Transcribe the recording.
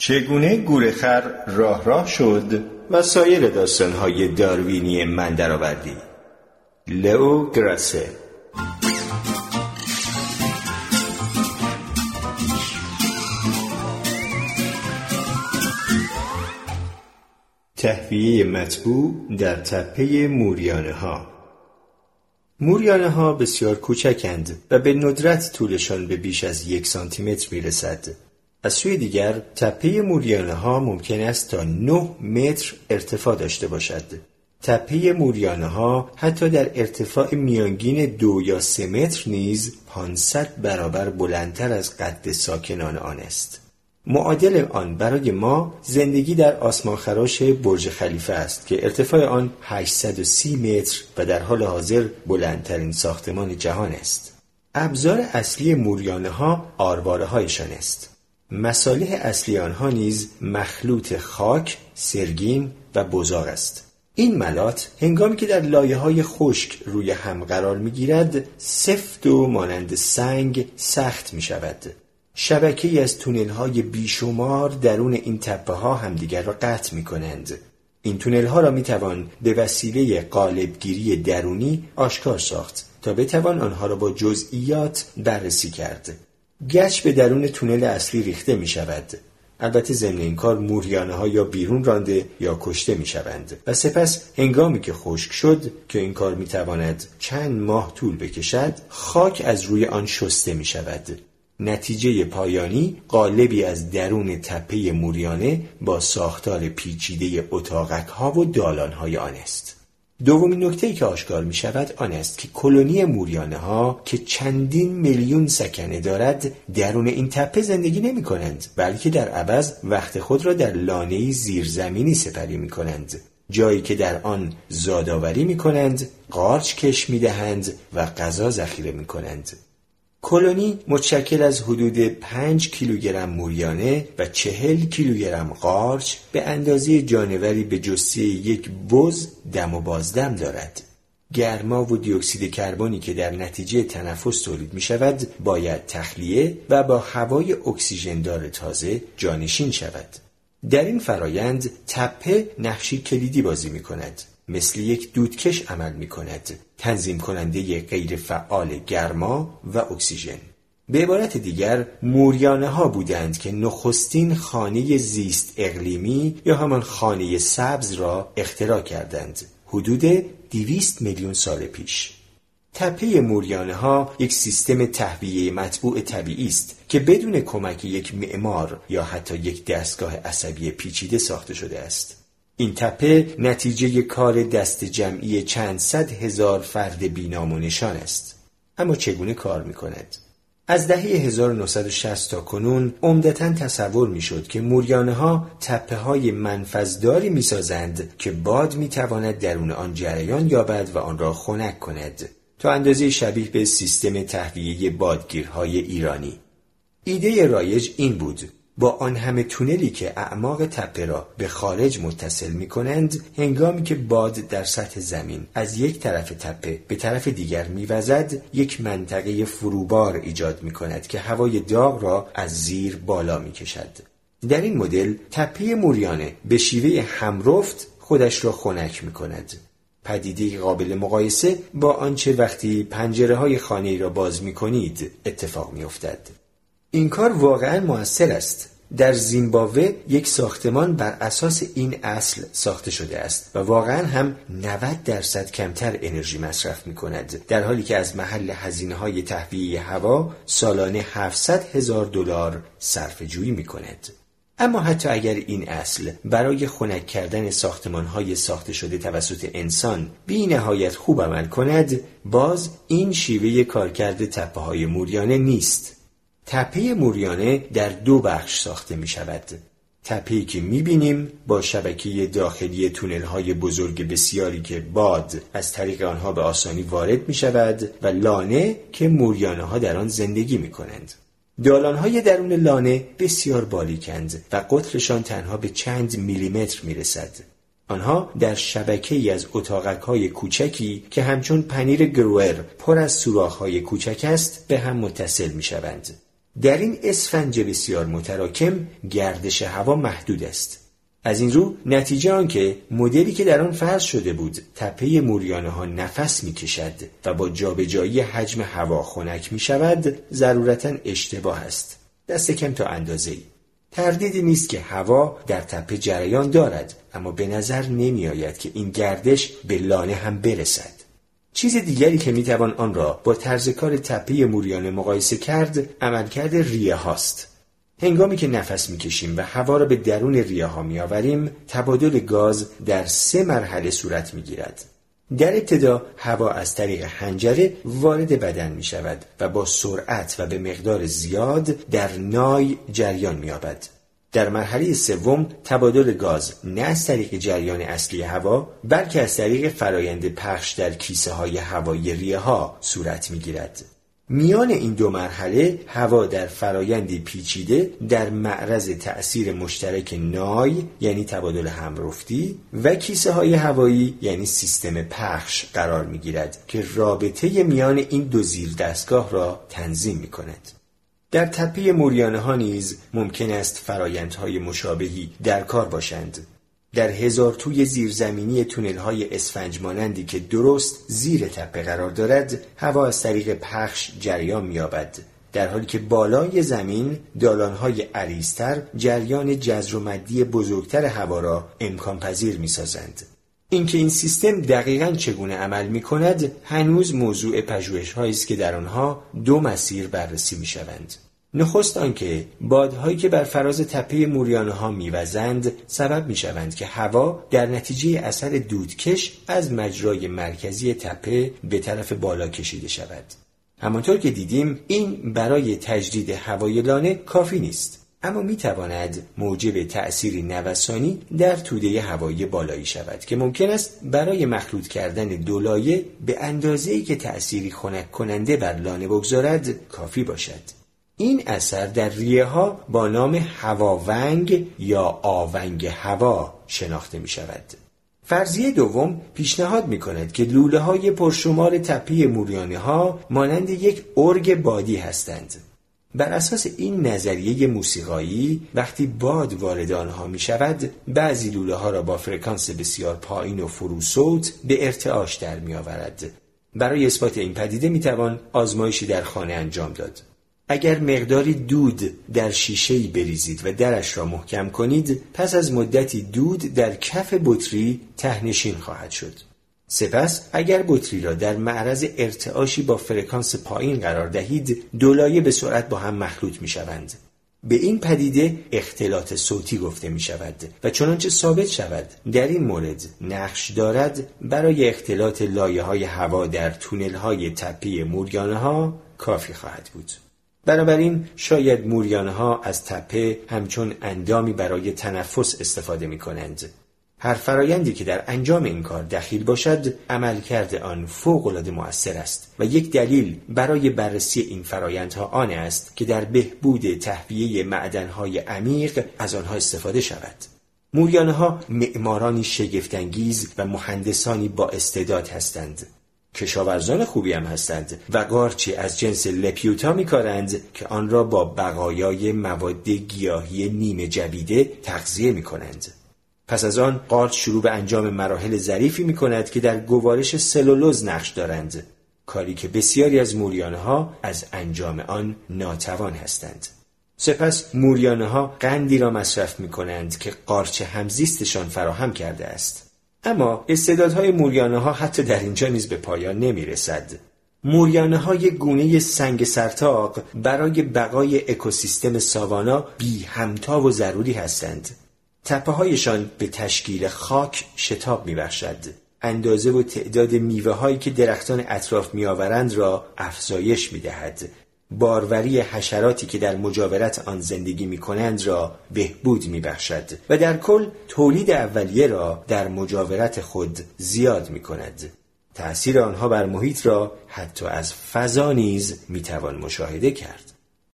چگونه گورخر راه راه شد؟ و سایر داستانهای داروینی من درآوردی. لئو گراسه. تهویه مطبوع در تپه موریانه ها موریانه ها بسیار کوچکند و به ندرت طولشان به بیش از یک سانتیمتر می رسد. از سوی دیگر تپه موریانه ها ممکن است تا 9 متر ارتفاع داشته باشد. تپه موریانه ها حتی در ارتفاع میانگین دو یا سه متر نیز 500 برابر بلندتر از قد ساکنان آن است. معادل آن برای ما زندگی در آسمان خراش برج خلیفه است که ارتفاع آن 830 متر و در حال حاضر بلندترین ساختمان جهان است. ابزار اصلی موریانه ها آرواره هایشان است. مصالح اصلی آنها نیز مخلوط خاک، سرگین و بزاق است. این ملات هنگامی که در لایه های خشک روی هم قرار می گیرد سفت و مانند سنگ سخت می شود. شبکه از تونل های بیشمار درون این تپه ها همدیگر را قطع می کنند. این تونل ها را می توان به وسیله قالبگیری درونی آشکار ساخت تا بتوان آنها را با جزئیات بررسی کرد. گچ به درون تونل اصلی ریخته می شود. البته ضمن این کار موریانه ها یا بیرون رانده یا کشته می شوند و سپس هنگامی که خشک شد که این کار می تواند چند ماه طول بکشد خاک از روی آن شسته می شود نتیجه پایانی قالبی از درون تپه موریانه با ساختار پیچیده اتاقک ها و دالان های آن است. دومین نکته که آشکار می شود آن است که کلونی موریانه ها که چندین میلیون سکنه دارد درون این تپه زندگی نمی کنند بلکه در عوض وقت خود را در لانه زیرزمینی سپری می کنند جایی که در آن زادآوری می کنند قارچ کش می دهند و غذا ذخیره می کنند کلونی متشکل از حدود 5 کیلوگرم موریانه و 40 کیلوگرم قارچ به اندازه جانوری به جسته یک بز دم و بازدم دارد. گرما و دیوکسید کربنی که در نتیجه تنفس تولید می شود باید تخلیه و با هوای اکسیژندار تازه جانشین شود. در این فرایند تپه نقشی کلیدی بازی می کند. مثل یک دودکش عمل می کند تنظیم کننده غیر فعال گرما و اکسیژن. به عبارت دیگر موریانه ها بودند که نخستین خانه زیست اقلیمی یا همان خانه سبز را اختراع کردند. حدود دیویست میلیون سال پیش. تپه موریانه ها یک سیستم تهویه مطبوع طبیعی است که بدون کمک یک معمار یا حتی یک دستگاه عصبی پیچیده ساخته شده است. این تپه نتیجه کار دست جمعی چند صد هزار فرد بینام و نشان است. اما چگونه کار می کند؟ از دهه 1960 تا کنون عمدتا تصور می شد که موریانه ها تپه های منفذداری می سازند که باد می تواند درون آن جریان یابد و آن را خنک کند. تا اندازه شبیه به سیستم تهویه بادگیرهای ایرانی. ایده رایج این بود. با آن همه تونلی که اعماق تپه را به خارج متصل می کنند هنگامی که باد در سطح زمین از یک طرف تپه به طرف دیگر میوزد یک منطقه فروبار ایجاد می کند که هوای داغ را از زیر بالا می کشد. در این مدل تپه موریانه به شیوه همرفت خودش را خنک می کند. پدیده قابل مقایسه با آنچه وقتی پنجره های خانه را باز می کنید اتفاق می افتد. این کار واقعا موثر است در زیمبابوه یک ساختمان بر اساس این اصل ساخته شده است و واقعا هم 90 درصد کمتر انرژی مصرف می کند در حالی که از محل هزینه های تهویه هوا سالانه 700 هزار دلار صرف جویی می کند. اما حتی اگر این اصل برای خنک کردن ساختمان های ساخته شده توسط انسان بی نهایت خوب عمل کند باز این شیوه کارکرد تپه های موریانه نیست تپه موریانه در دو بخش ساخته می شود. تپهی که می بینیم با شبکه داخلی تونل های بزرگ بسیاری که باد از طریق آنها به آسانی وارد می شود و لانه که موریانه ها در آن زندگی می کنند. دالان های درون لانه بسیار باریکند و قطرشان تنها به چند میلیمتر می رسد. آنها در شبکه ای از اتاقک های کوچکی که همچون پنیر گروئر پر از سوراخ های کوچک است به هم متصل می شوند. در این اسفنج بسیار متراکم گردش هوا محدود است. از این رو نتیجه آن که مدلی که در آن فرض شده بود تپه موریانه ها نفس می کشد و با جابجایی حجم هوا خنک می شود ضرورتا اشتباه است. دست کم تا اندازه ای. تردیدی نیست که هوا در تپه جریان دارد اما به نظر نمی آید که این گردش به لانه هم برسد. چیز دیگری که می توان آن را با طرز کار تپه موریانه مقایسه کرد عملکرد ریه هاست هنگامی که نفس می‌کشیم و هوا را به درون ریه ها میآوریم تبادل گاز در سه مرحله صورت می‌گیرد در ابتدا هوا از طریق حنجره وارد بدن می شود و با سرعت و به مقدار زیاد در نای جریان می آبد. در مرحله سوم تبادل گاز نه از طریق جریان اصلی هوا بلکه از طریق فرایند پخش در کیسه های هوایی ریه ها صورت می گیرد. میان این دو مرحله هوا در فرایندی پیچیده در معرض تأثیر مشترک نای یعنی تبادل همرفتی و کیسه های هوایی یعنی سیستم پخش قرار می گیرد که رابطه میان این دو زیر دستگاه را تنظیم می کند. در تپه موریانه ها نیز ممکن است فرایندهای مشابهی در کار باشند در هزار توی زیرزمینی تونل های اسفنج مانندی که درست زیر تپه قرار دارد هوا از طریق پخش جریان مییابد در حالی که بالای زمین دالانهای عریضتر جریان جزر و مدی بزرگتر هوا را امکان پذیر می سازند. اینکه این سیستم دقیقا چگونه عمل می کند هنوز موضوع پژوهش است که در آنها دو مسیر بررسی می شوند. نخست آنکه بادهایی که بر فراز تپه موریانه ها میوزند سبب می‌شوند که هوا در نتیجه اثر دودکش از مجرای مرکزی تپه به طرف بالا کشیده شود همانطور که دیدیم این برای تجدید هوای لانه کافی نیست اما می تواند موجب تأثیری نوسانی در توده هوایی بالایی شود که ممکن است برای مخلوط کردن دو لایه به اندازه‌ای که تأثیری خنک کننده بر لانه بگذارد کافی باشد این اثر در ریه ها با نام هواونگ یا آونگ هوا شناخته می شود. فرضیه دوم پیشنهاد می کند که لوله های پرشمار تپی موریانه ها مانند یک ارگ بادی هستند. بر اساس این نظریه موسیقایی وقتی باد وارد آنها می شود بعضی لوله ها را با فرکانس بسیار پایین و فروصوت به ارتعاش در می آورد. برای اثبات این پدیده می توان آزمایشی در خانه انجام داد. اگر مقداری دود در شیشه‌ای بریزید و درش را محکم کنید پس از مدتی دود در کف بطری تهنشین خواهد شد سپس اگر بطری را در معرض ارتعاشی با فرکانس پایین قرار دهید دولایه به سرعت با هم مخلوط می شوند. به این پدیده اختلاط صوتی گفته می شود و چنانچه ثابت شود در این مورد نقش دارد برای اختلاط لایه های هوا در تونل های تپی موریانه ها کافی خواهد بود. بنابراین شاید موریانه ها از تپه همچون اندامی برای تنفس استفاده می کنند. هر فرایندی که در انجام این کار دخیل باشد عملکرد آن فوقالعاده مؤثر است و یک دلیل برای بررسی این فرایندها آن است که در بهبود تهویه معدنهای عمیق از آنها استفاده شود موریانه ها معمارانی شگفتانگیز و مهندسانی با استعداد هستند کشاورزان خوبی هم هستند و قارچی از جنس لپیوتا میکارند که آن را با بقایای مواد گیاهی نیمه جویده تغذیه می کنند. پس از آن قارچ شروع به انجام مراحل ظریفی می کند که در گوارش سلولوز نقش دارند کاری که بسیاری از موریانه ها از انجام آن ناتوان هستند. سپس موریانه ها قندی را مصرف می کنند که قارچ همزیستشان فراهم کرده است. اما استعدادهای موریانه ها حتی در اینجا نیز به پایان نمی رسد. موریانه های گونه سنگ سرتاق برای بقای اکوسیستم ساوانا بی همتا و ضروری هستند. تپه هایشان به تشکیل خاک شتاب می بخشد. اندازه و تعداد میوه هایی که درختان اطراف می آورند را افزایش می دهد باروری حشراتی که در مجاورت آن زندگی می کنند را بهبود می بخشد و در کل تولید اولیه را در مجاورت خود زیاد می کند. تأثیر آنها بر محیط را حتی از فضا نیز می توان مشاهده کرد.